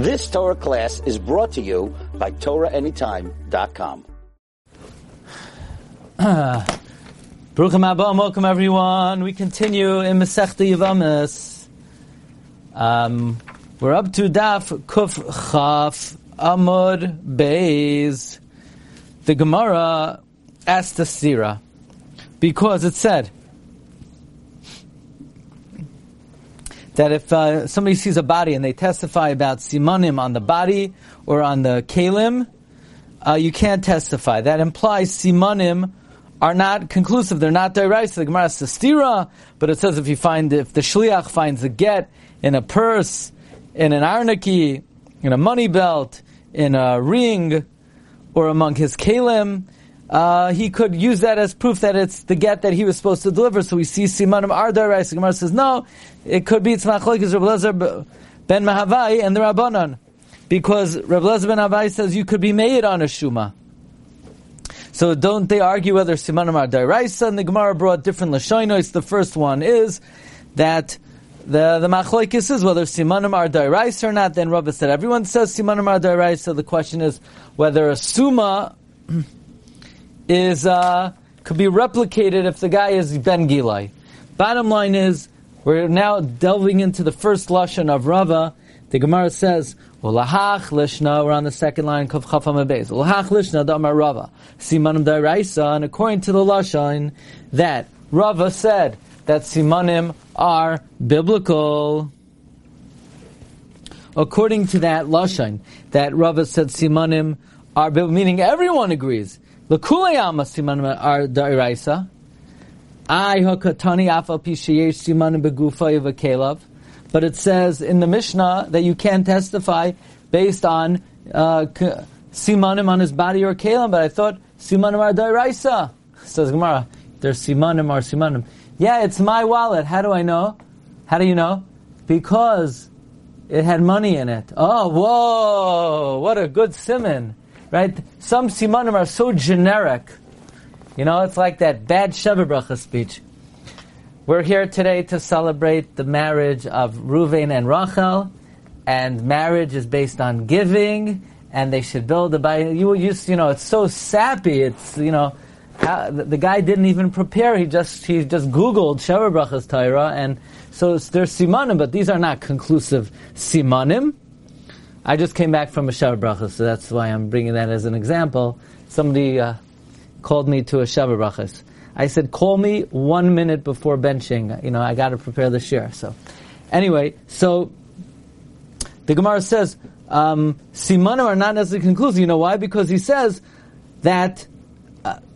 This Torah class is brought to you by TorahAnytime.com. Baruch Haba, welcome everyone. We continue in Masechta Yavamis. Um, we're up to Daf Kuf Chaf Amud Beis. The Gemara asked the Sira because it said that if uh, somebody sees a body and they testify about simanim on the body or on the kalim, uh, you can't testify. That implies simanim are not conclusive. They're not deraisa. The Gemara says stira, but it says if you find if the shliach finds a get in a purse, in an arnaki, in a money belt, in a ring, or among his kalim, uh, he could use that as proof that it's the get that he was supposed to deliver. So we see simanim deraisa. The Gemara says no, it could be it's machlokes Rabbi Lezer ben Mahavai and the Rabbanon, because Rabbi Lezer ben Mahavai says you could be made on a shuma. So don't they argue whether simanim are deraisa? And the Gemara brought different lashonos. The first one is that the the machlokes is whether simanim are deraisa or not. Then Rabbi said everyone says simanim are deraisa. So the question is whether a suma is uh, could be replicated if the guy is ben gilai. Bottom line is we're now delving into the first lashon of Rava. The Gemara says, "Ulahach lishna." We're on the second line. Kuf Chaf Amud Beis. Ulahach lishna damar Rava. Simanim da'iraisa. And according to the lashon, that Rava said that simanim are biblical. According to that lashon, that Rava said simanim are biblical, meaning everyone agrees. L'kuleyama simanim are da'iraisa. I hakatani afal pishayesh simanim begufay v'kelav. But it says in the Mishnah that you can testify based on uh, simanim on his body or kalim. But I thought simanim are da'iraisa. Says Gemara, there's simanim or simanim. Yeah, it's my wallet. How do I know? How do you know? Because it had money in it. Oh, whoa! What a good simon, right? Some simanim are so generic. You know, it's like that bad Sheva speech. We're here today to celebrate the marriage of Ruvain and Rachel, and marriage is based on giving, and they should build a bayit. You used, you know, it's so sappy. It's you know, how, the, the guy didn't even prepare. He just he just Googled Sheva Brachas Torah, and so there's simanim, but these are not conclusive simanim. I just came back from a Sheva Brachas, so that's why I'm bringing that as an example. Somebody uh, called me to a Sheva Brachas. I said, call me one minute before benching. You know, I got to prepare the share. So, anyway, so the Gemara says um, simanim are not necessarily conclusive. You know why? Because he says that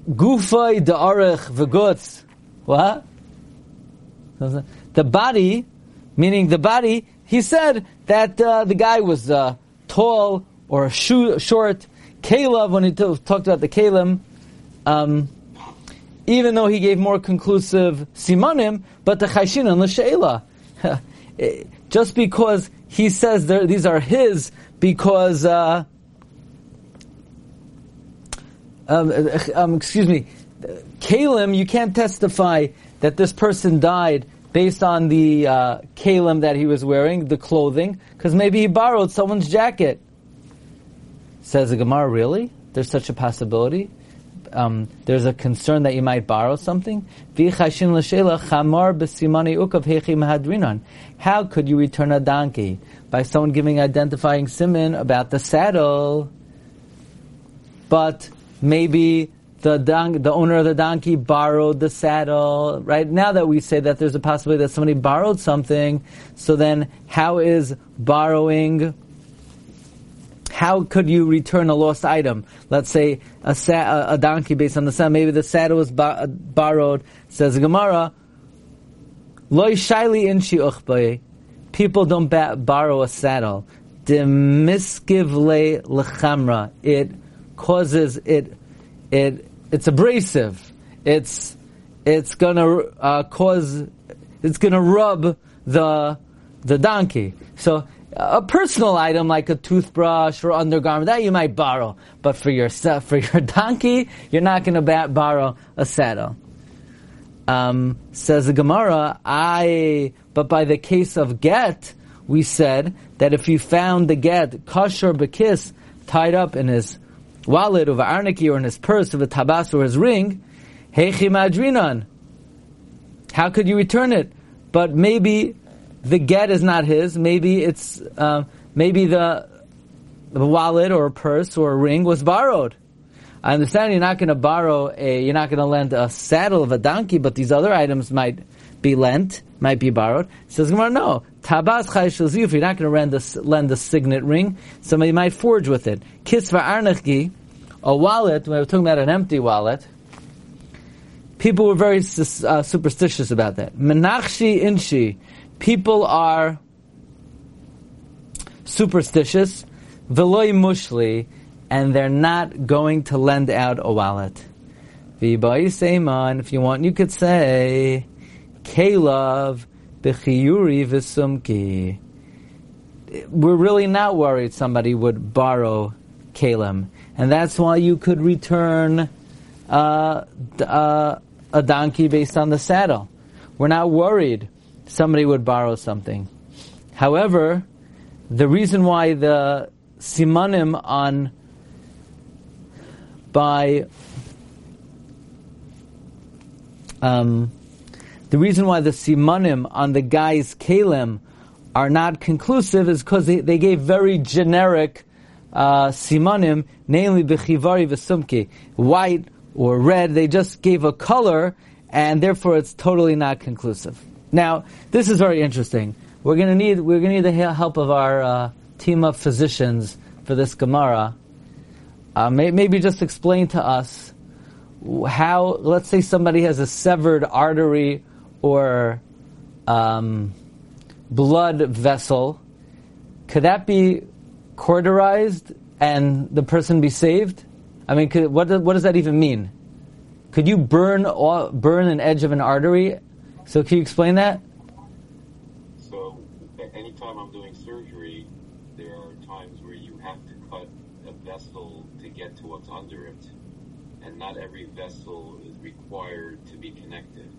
gufay da'arech v'gutz. What? The body, meaning the body. He said that uh, the guy was uh, tall or short. Caleb, when he t- talked about the Kalim, um, even though he gave more conclusive simanim, but the chayshin and l'sheila. Just because he says these are his, because uh, um, um, excuse me, kalim, you can't testify that this person died based on the uh, kalim that he was wearing, the clothing, because maybe he borrowed someone's jacket. Says the Gemara, really? There's such a possibility? Um, there's a concern that you might borrow something. How could you return a donkey? By someone giving identifying simon about the saddle. But maybe the don- the owner of the donkey borrowed the saddle. Right now that we say that there's a possibility that somebody borrowed something, so then how is borrowing? How could you return a lost item? Let's say a, sa- a donkey based on the saddle. Maybe the saddle was ba- borrowed. Says Gemara, loy shaili inshi People don't ba- borrow a saddle. Demiskivle lechamra. It causes it, it, it's abrasive. It's, it's gonna uh, cause, it's gonna rub the, the donkey. So a personal item like a toothbrush or undergarment that you might borrow, but for your for your donkey, you're not going to borrow a saddle. Um, says the Gemara, I. But by the case of get, we said that if you found the get kosher bekis tied up in his wallet of arniki or in his purse of a tabas or his ring, hechi madrinan. How could you return it? But maybe the get is not his. Maybe it's uh, maybe the the wallet or a purse or a ring was borrowed. I understand you're not going to borrow a, you're not going to lend a saddle of a donkey, but these other items might be lent, might be borrowed. Says Gemara, no. Tabas if you're not going to lend a, lend a signet ring, somebody might forge with it. Kisva arnachgi, a wallet, when we're talking about an empty wallet, people were very uh, superstitious about that. Menachshi inshi, people are superstitious. Veloy mushli, and they're not going to lend out a wallet. If you want, you could say, Kalav b'chiyuri v'sumki. We're really not worried somebody would borrow kalim, and that's why you could return uh, uh, a donkey based on the saddle. We're not worried somebody would borrow something. However, the reason why the simanim on by um, the reason why the simanim on the guy's kalim are not conclusive is because they, they, gave very generic uh, simanim, namely bechivari v'sumki, white or red. They just gave a color, and therefore it's totally not conclusive. Now, this is very interesting. We're going to need we're going to need the help of our uh, team of physicians for this Gemara. Uh, may, maybe just explain to us how, let's say somebody has a severed artery or um, blood vessel, could that be cauterized and the person be saved? I mean, could, what, what does that even mean? Could you burn burn an edge of an artery? So, can you explain that? So, anytime I'm doing surgery, there are times where you have to cut a vessel to get to what's under it, and not every vessel is required to be connected.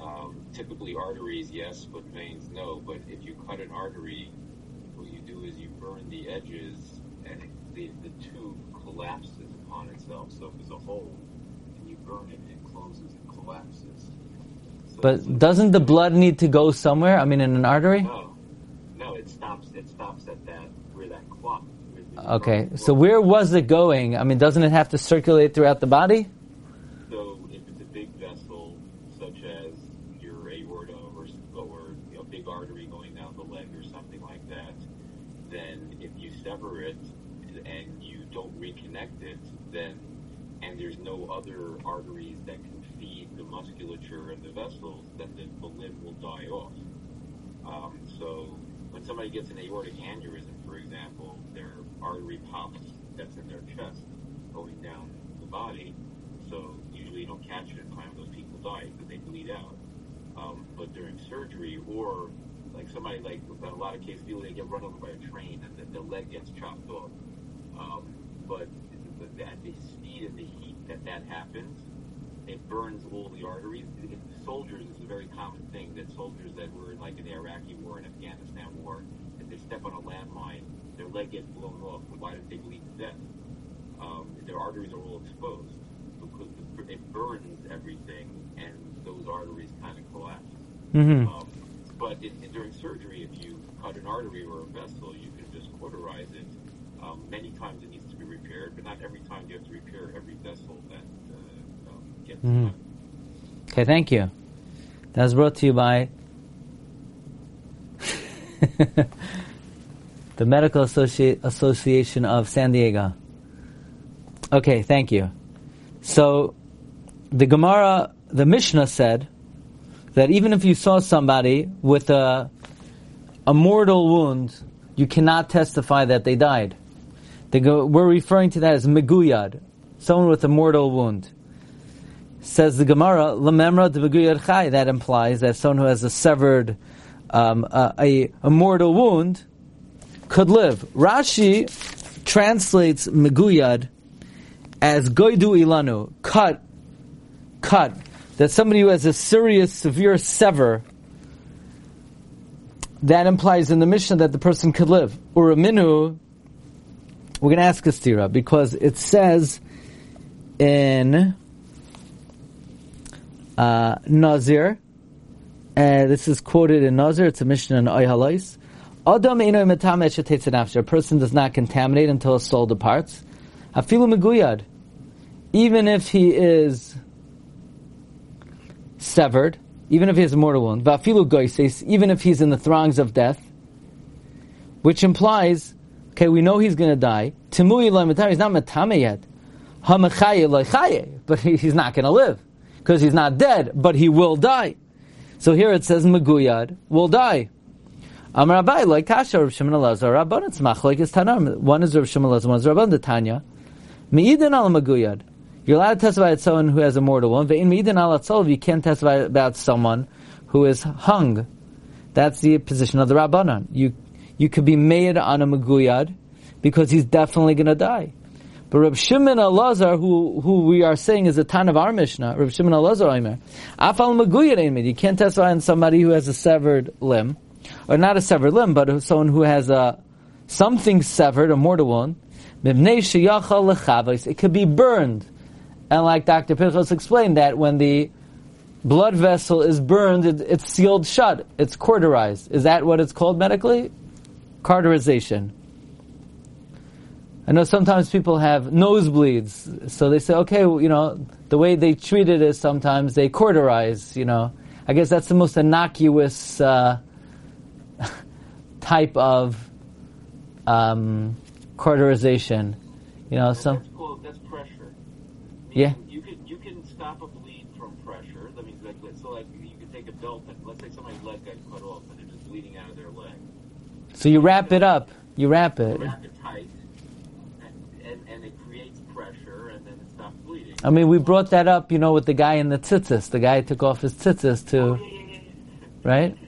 Um, typically, arteries, yes, but veins, no. But if you cut an artery, what you do is you burn the edges, and it, the, the tube collapses upon itself. So if there's a hole, and you burn it, it closes and collapses. So but doesn't the blood need to go somewhere? I mean, in an artery? No, no. It stops. It stops at that where that clot Okay, so where was it going? I mean, doesn't it have to circulate throughout the body? So if it's a big vessel, such as your aorta or, or a big artery going down the leg or something like that, then if you sever it and you don't reconnect it, then and there's no other arteries that can feed the musculature and the vessels, then the, the limb will die off. Um, so when somebody gets an aortic aneurysm, for example, their artery pops that's in their chest going down the body. So usually you don't catch it in time. Those people die because they bleed out. Um, but during surgery or like somebody like in a lot of cases people they get run over by a train and the, the leg gets chopped off. Um, but at the speed and the heat that that happens, it burns all the arteries. It, soldiers is a very common thing that soldiers that were in like in the Iraqi war and Afghanistan war, if they step on a landmine, their leg gets blown off. Why did they bleed to death? Um, their arteries are all exposed because it burns everything, and those arteries kind of collapse. Mm-hmm. Um, but in, in, during surgery, if you cut an artery or a vessel, you can just cauterize it. Um, many times it needs to be repaired, but not every time you have to repair every vessel that uh, um, gets mm-hmm. cut. Okay, thank you. That's brought to you by the Medical Associ- Association of San Diego. Okay, thank you. So, the Gemara, the Mishnah said that even if you saw somebody with a, a mortal wound, you cannot testify that they died. Go, we're referring to that as meguyad, someone with a mortal wound. Says the Gemara, lememra de meguyad chai. That implies that someone who has a severed, um, a, a, a mortal wound, could live. Rashi translates meguyad as goidu ilanu, cut, cut. That somebody who has a serious, severe sever that implies in the Mishnah that the person could live. Uraminu, we're going to ask a stira because it says in uh, Nazir, uh, this is quoted in Nazir, it's a Mishnah in Oyhalais. Adam A person does not contaminate until his soul departs. Afilu meguyad. Even if he is severed, even if he has a mortal wound, vafilu goises, even if he's in the throngs of death, which implies, okay, we know he's going to die. Timui he's not matame yet. But he's not going to live because he's not dead, but he will die. So here it says Meguyad will die. Amar Abaye like Kasha Rav Shimon Elazar Rabban it's like is Tanar. One is Rav Shimon Elazar, one is Rabban the Tanya. Meidin al Meguyad. You're allowed to testify about someone who has a mortal one. Ve'in meidin al atzolv. You can't testify about someone who is hung. That's the position of the Rabbanan. You you could be made on a Meguyad because he's definitely going to die. But Reb Shimon Elazar, who who we are saying is a tanna of our Mishnah, Reb Shimon Elazar Omer, Afal Meguyad You can't testify on somebody who has a severed limb, or not a severed limb, but someone who has a something severed, a mortal wound. It could be burned, and like Dr. Pinchas explained, that when the blood vessel is burned, it, it's sealed shut. It's cauterized. Is that what it's called medically? Cauterization. I know sometimes people have nosebleeds, so they say, okay, you know, the way they treat it is sometimes they cauterize, you know. I guess that's the most innocuous uh, type of um, cauterization. You know, so. That's, called, that's pressure. Yeah. You can, you can stop a bleed from pressure. That means, like, so like, you can take a belt and let's say somebody's leg got cut off and they're just bleeding out of their leg. So you wrap it up. You wrap it. You wrap it tight and, and, and it creates pressure and then it stops bleeding. I mean, we brought that up, you know, with the guy in the tzitzis. The guy took off his tzitzis to, oh, yeah, yeah, yeah. right?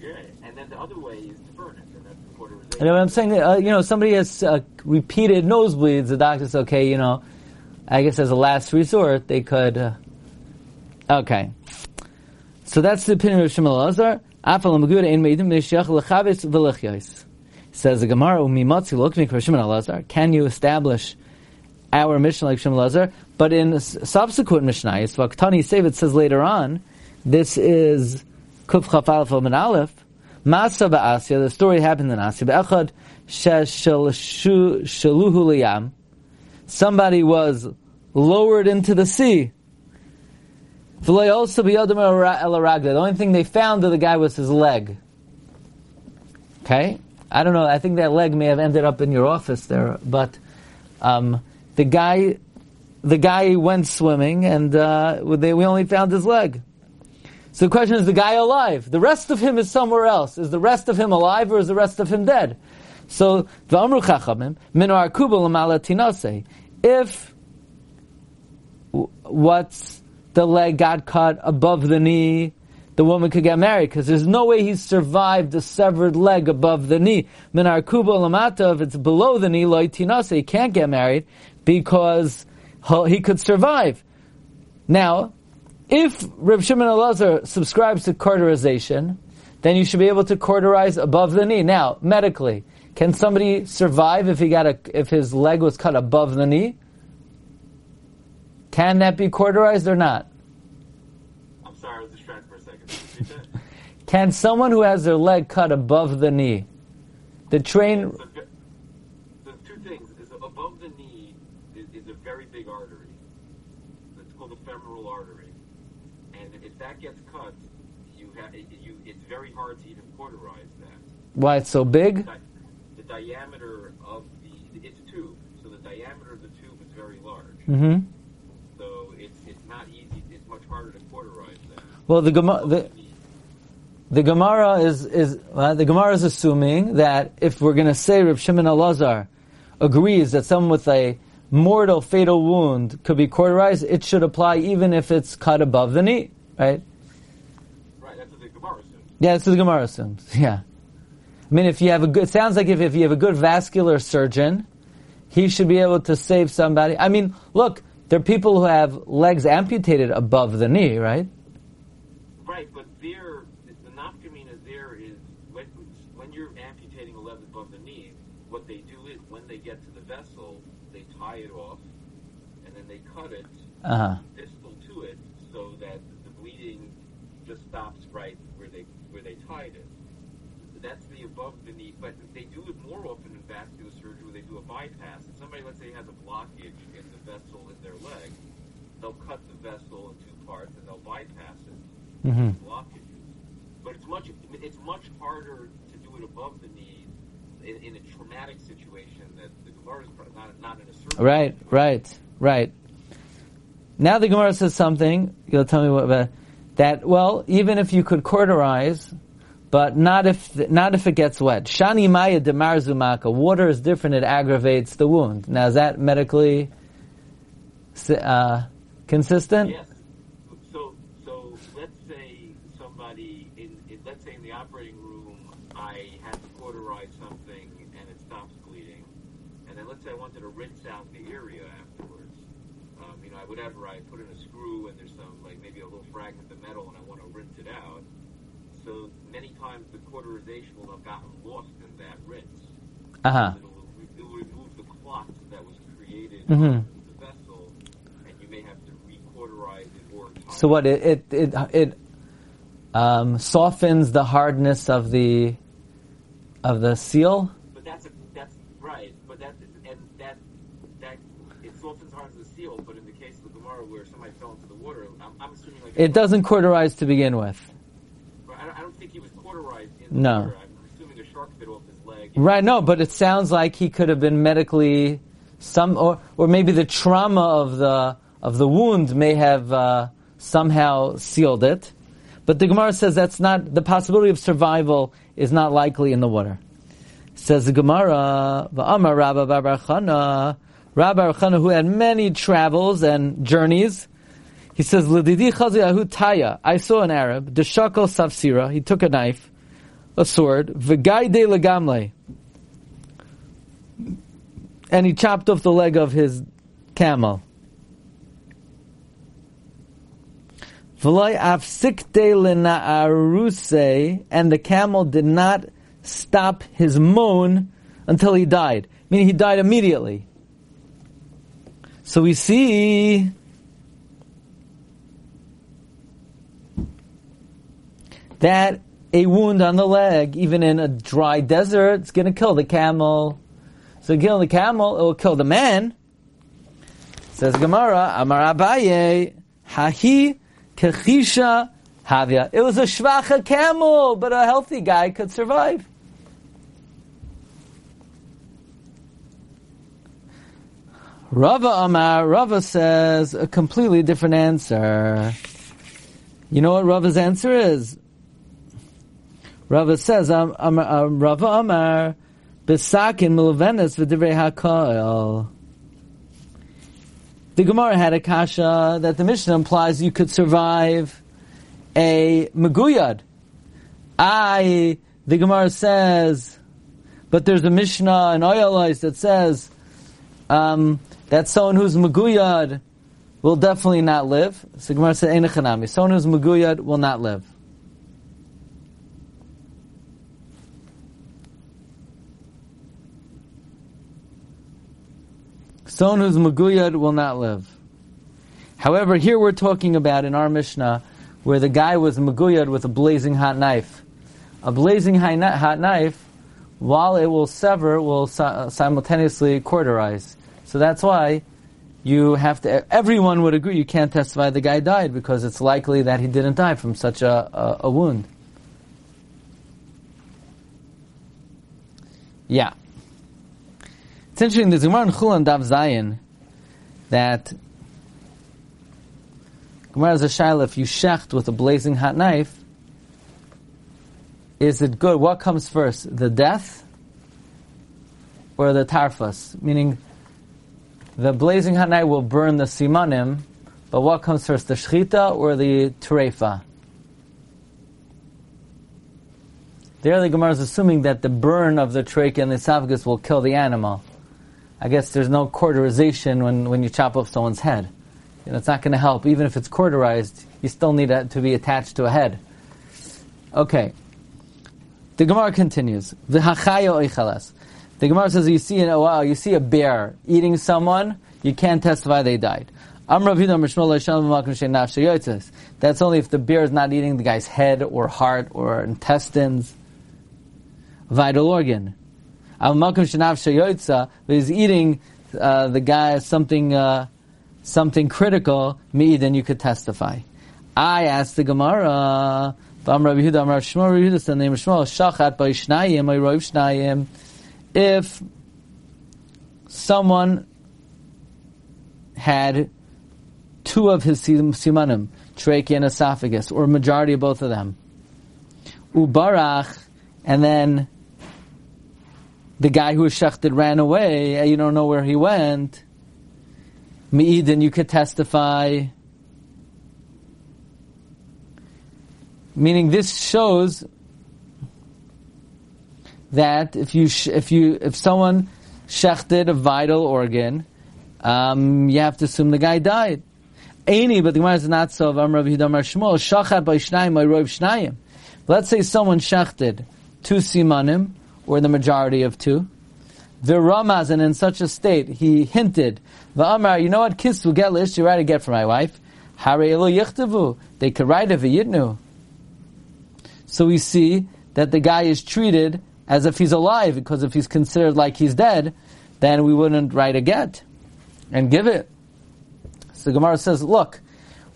Yeah, and then the other way is to burn it, and that's the cauterization. You know what I'm saying? Uh, you know, somebody has uh, repeated nosebleeds. The doctor says, okay, you know, I guess as a last resort, they could. Uh, okay. So that's the opinion of Shmuel Lazar. Says the Gemara, Can you establish our Mishnah like Shem Lazar, but in subsequent Mishnayos, Vaktani Sev, it says later on, this is Kuf Chaf Aleph Min Aleph, Ba'asya, the story happened in Asya, Be'echad somebody was lowered into the sea. The only thing they found of the guy was his leg. Okay? I don't know, I think that leg may have ended up in your office there, but um, the guy, the guy went swimming, and uh, they, we only found his leg. So the question is, the guy alive? The rest of him is somewhere else. Is the rest of him alive, or is the rest of him dead? So the Amru Chachamim minar kubal If what's the leg got cut above the knee, the woman could get married because there's no way he's survived a severed leg above the knee. Minar kubal lamata, if it's below the knee, loitinase, he can't get married because he could survive. Now, if Reb Shimon Elazar subscribes to cauterization, then you should be able to cauterize above the knee. Now, medically, can somebody survive if he got a if his leg was cut above the knee? Can that be cauterized or not? I'm sorry, I was distracted for a second. Can someone who has their leg cut above the knee, the train? that is a very big artery. it's called a femoral artery. And if that gets cut, you have it's very hard to even cauterize that. Why it's so big? The, the diameter of the it's tube, so the diameter of the tube is very large. Mm-hmm. So it's it's not easy. It's much harder to cauterize that. Well, the Gemara. The, the Gemara is is well, the Gemara is assuming that if we're going to say Reb Shimon Elazar agrees that someone with a mortal fatal wound could be cauterized, it should apply even if it's cut above the knee right? Right, that's what the Gemara assumes. Yeah, that's what the Gemara assumes. Yeah. I mean, if you have a good, it sounds like if, if you have a good vascular surgeon, he should be able to save somebody. I mean, look, there are people who have legs amputated above the knee, right? Right, but there, the nafkamina there is when, when you're amputating a leg above the knee, what they do is when they get to the vessel, they tie it off and then they cut it uh-huh. distal to it so that the bleeding just stops right where they where they tied it. That's the above the knee, but they do it more often in vascular surgery where they do a bypass. If somebody, let's say, has a blockage in the vessel in their leg, they'll cut the vessel in two parts and they'll bypass it. hmm Blockages, but it's much it's much harder to do it above the knee in, in a traumatic situation that the Gemara is not not in a surgical Right, situation. right, right. Now the Gemara says something. You'll tell me what about that. Well, even if you could cauterize, but not if not if it gets wet. Shani Maya Demar Zumaka. Water is different. It aggravates the wound. Now is that medically uh, consistent? Yes. So, so let's say somebody in, in, let's say in the operating room, I had to cauterize something and it stops bleeding, and then let's say I wanted to rinse out the area afterwards. Um, you know, I whatever I put in a screw and there's some like maybe a little fragment of metal and I want to rinse it out. So many times the cauterization will have gotten lost in that rinse. Uh huh. It'll, it'll remove the clot that was created Mhm. in the vessel, and you may have to re-cauterize it or. So what it it it, it um, softens the hardness of the of the seal. But that's a, that's right. But that and that that it softens the hardness of the seal. But in the case of the Gemara where somebody fell into the water, I'm, I'm assuming like It doesn't cauterize to begin with. Leg. Right, no, but it sounds like he could have been medically some, or or maybe the trauma of the of the wound may have uh, somehow sealed it. But the Gemara says that's not the possibility of survival is not likely in the water. Says the Gemara, Va'amar Rabba Bar Chana, Rabbi Bar who had many travels and journeys. He says, "L'didi chazi taya." I saw an Arab, deshakal safsira. He took a knife, a sword, v'gaide legamle, and he chopped off the leg of his camel. V'loy afsikte lena'aruse, and the camel did not stop his moan until he died. Meaning he died immediately. So we see that a wound on the leg, even in a dry desert, it's going to kill the camel. So kill the camel, it will kill the man. Says Gemara, Amar Abaye, Hahi Kechisha Havia. It was a shvacha camel, but a healthy guy could survive. Rava Amar, Rava says a completely different answer. You know what Rava's answer is? Rava says, um, um, um, Rava Amar, Besakin Milvenis v'divrei HaKoil. The Gemara had a kasha that the Mishnah implies you could survive a Meguyad. I, the Gemara says, but there's a Mishnah in Oyalais that says um, that someone who's Meguyad will definitely not live. So Gemara said. Someone who's Meguyad will not live. Someone who's Maguyad will not live. However, here we're talking about in our Mishnah where the guy was Maguyad with a blazing hot knife. A blazing hot knife, while it will sever, will simultaneously cauterize. So that's why you have to, everyone would agree you can't testify the guy died because it's likely that he didn't die from such a, a, a wound. Yeah. It's interesting, there's Gemara in Chullin Daf Zayin that Gemara has a shaila, if you shecht with a blazing hot knife, is it good? What comes first, the death or the tarfas? Meaning, the blazing hot knife will burn the simanim, but what comes first, the shchita or the terefa? There the Gemara is assuming that the burn of the trachea and the esophagus will kill the animal. I guess there's no cauterization when, when you chop off someone's head. You know, it's not going to help. Even if it's cauterized, you still need to be attached to a head. Okay. The Gemara continues. V'hachayo oichalas. The Gemara says you see, oh wow, you see a bear eating someone, you can't testify they died. That's only if the bear is not eating the guy's head or heart or intestines, vital organ. He's eating uh, the guy something uh, something critical, me then you could testify. I asked the Gemara, if someone had two of his simanim, trachea and esophagus, or majority of both of them, ubarach, and then the guy who was shechted ran away, you don't know where he went, Me'idin, you could testify. Meaning this shows that if you, if you, if someone shechted a vital organ, um, you have to assume the guy died. Any, but the Gemara is not so. Let's say someone shechted two simanim, or the majority of two. Viramaz, and in such a state, he hinted, V'amar, you know what, get list, you write a get for my wife. Harei yichtavu, they could write a v'yitnu. So we see that the guy is treated as if he's alive, because if he's considered like he's dead, then we wouldn't write a get and give it. So Gemara says, look,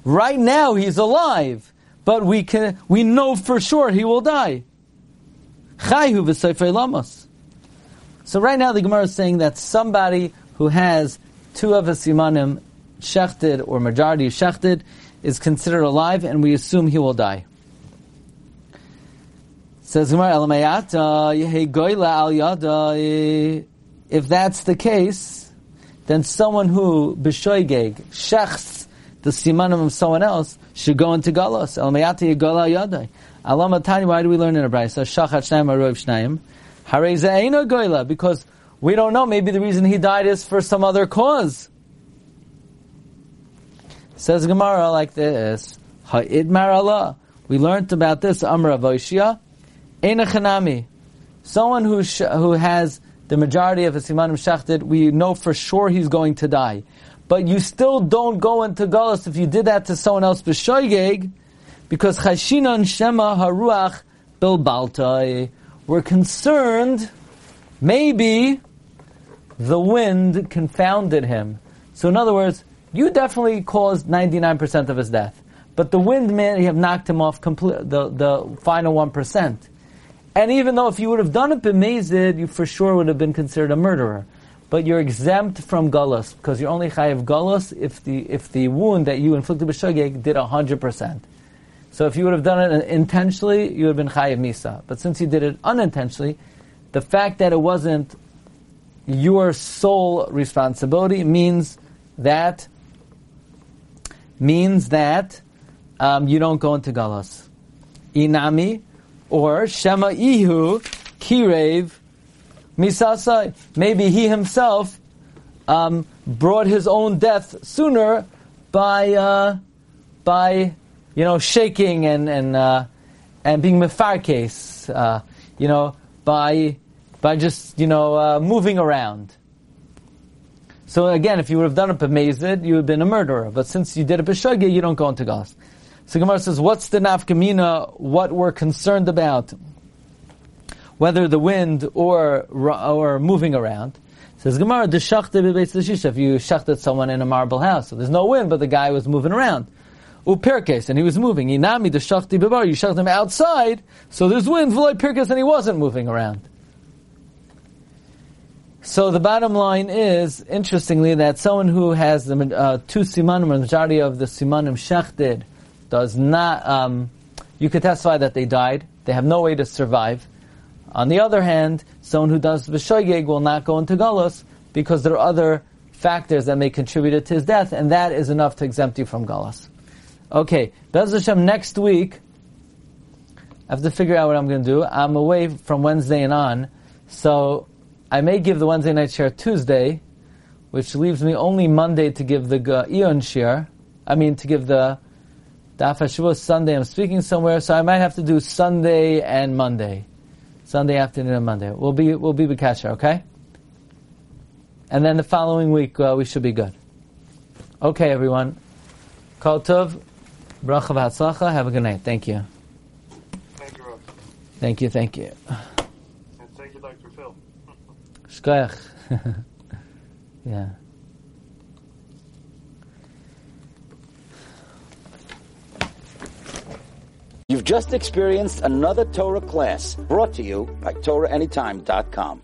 right now he's alive, but we can, we know for sure he will die. Chayhu v'sefer lamos. So right now the Gemara is saying that somebody who has two of his simanim shechted or majority shechted is considered alive, and we assume he will die. Says Gemara Al. If that's the case, then someone who b'shoigeg shechts the simanim of someone else should go into galos. Al Yada. Alama Tani. Why do we learn in a brayso? Shachat shnayim arov shnayim. Harei goyla because we don't know. Maybe the reason he died is for some other cause. Says Gemara like this: Ha'idmar Allah. We learned about this Amra Voshia. Einachanami. Someone who sh- who has the majority of his simanim shachted, we know for sure he's going to die. But you still don't go into galus if you did that to someone else b'shoigeg, because chashinan shema haruach bilbaltai. We're concerned, maybe the wind confounded him. So in other words, you definitely caused 99% of his death. But the wind may have knocked him off the, the final 1%. And even though if you would have done it b'mezid, you for sure would have been considered a murderer. But you're exempt from gullus, because you're only chayiv gullus if the, if the wound that you inflicted b'shogeg did 100%. So if you would have done it intentionally, you would have been chayiv misa. But since you did it unintentionally, the fact that it wasn't your sole responsibility means that means that um, you don't go into galas. Inami or Shema Ihu Kirev Misasai. Maybe he himself um, brought his own death sooner by uh, by you know shaking and and uh, and being mefarkes, uh, you know by by just you know uh, moving around. So again, if you would have done a b'mezid, you would have been a murderer. But since you did a b'shogya, you don't go into gas. So Gemara says, what's the nafkamina? What we're concerned about, whether the wind or or moving around. Says Gemara, the if you shachted someone in a marble house, so there's no wind, but the guy was moving around. Upirkes, and he was moving. Inami the shachti bebar, you shachted him outside, so there's wind, v'loy pirkes, and he wasn't moving around. So the bottom line is, interestingly, that someone who has the uh, two simanim, the majority of the simanim shechted, does not. Um, you could testify that they died. They have no way to survive. On the other hand, someone who does v'shoyeg will not go into galus because there are other factors that may contribute to his death, and that is enough to exempt you from galus. Okay, Bez Hashem, next week, I have to figure out what I'm going to do. I'm away from Wednesday and on, so I may give the Wednesday night share Tuesday, which leaves me only Monday to give the Eon share. I mean, to give the Daf HaShavua Sunday. I'm speaking somewhere, so I might have to do Sunday and Monday. Sunday afternoon and Monday. We'll be, we'll be Bekasher, okay? and then the following week uh, we should be good. Okay, everyone. Kol tov, bracha v'hatzlacha. Have a good night. Thank you. Thank you, Rob. Thank you. Thank you. And thank you, Dr. Phil. Shkoyach. yeah. You've just experienced another Torah class brought to you by TorahAnytime.com.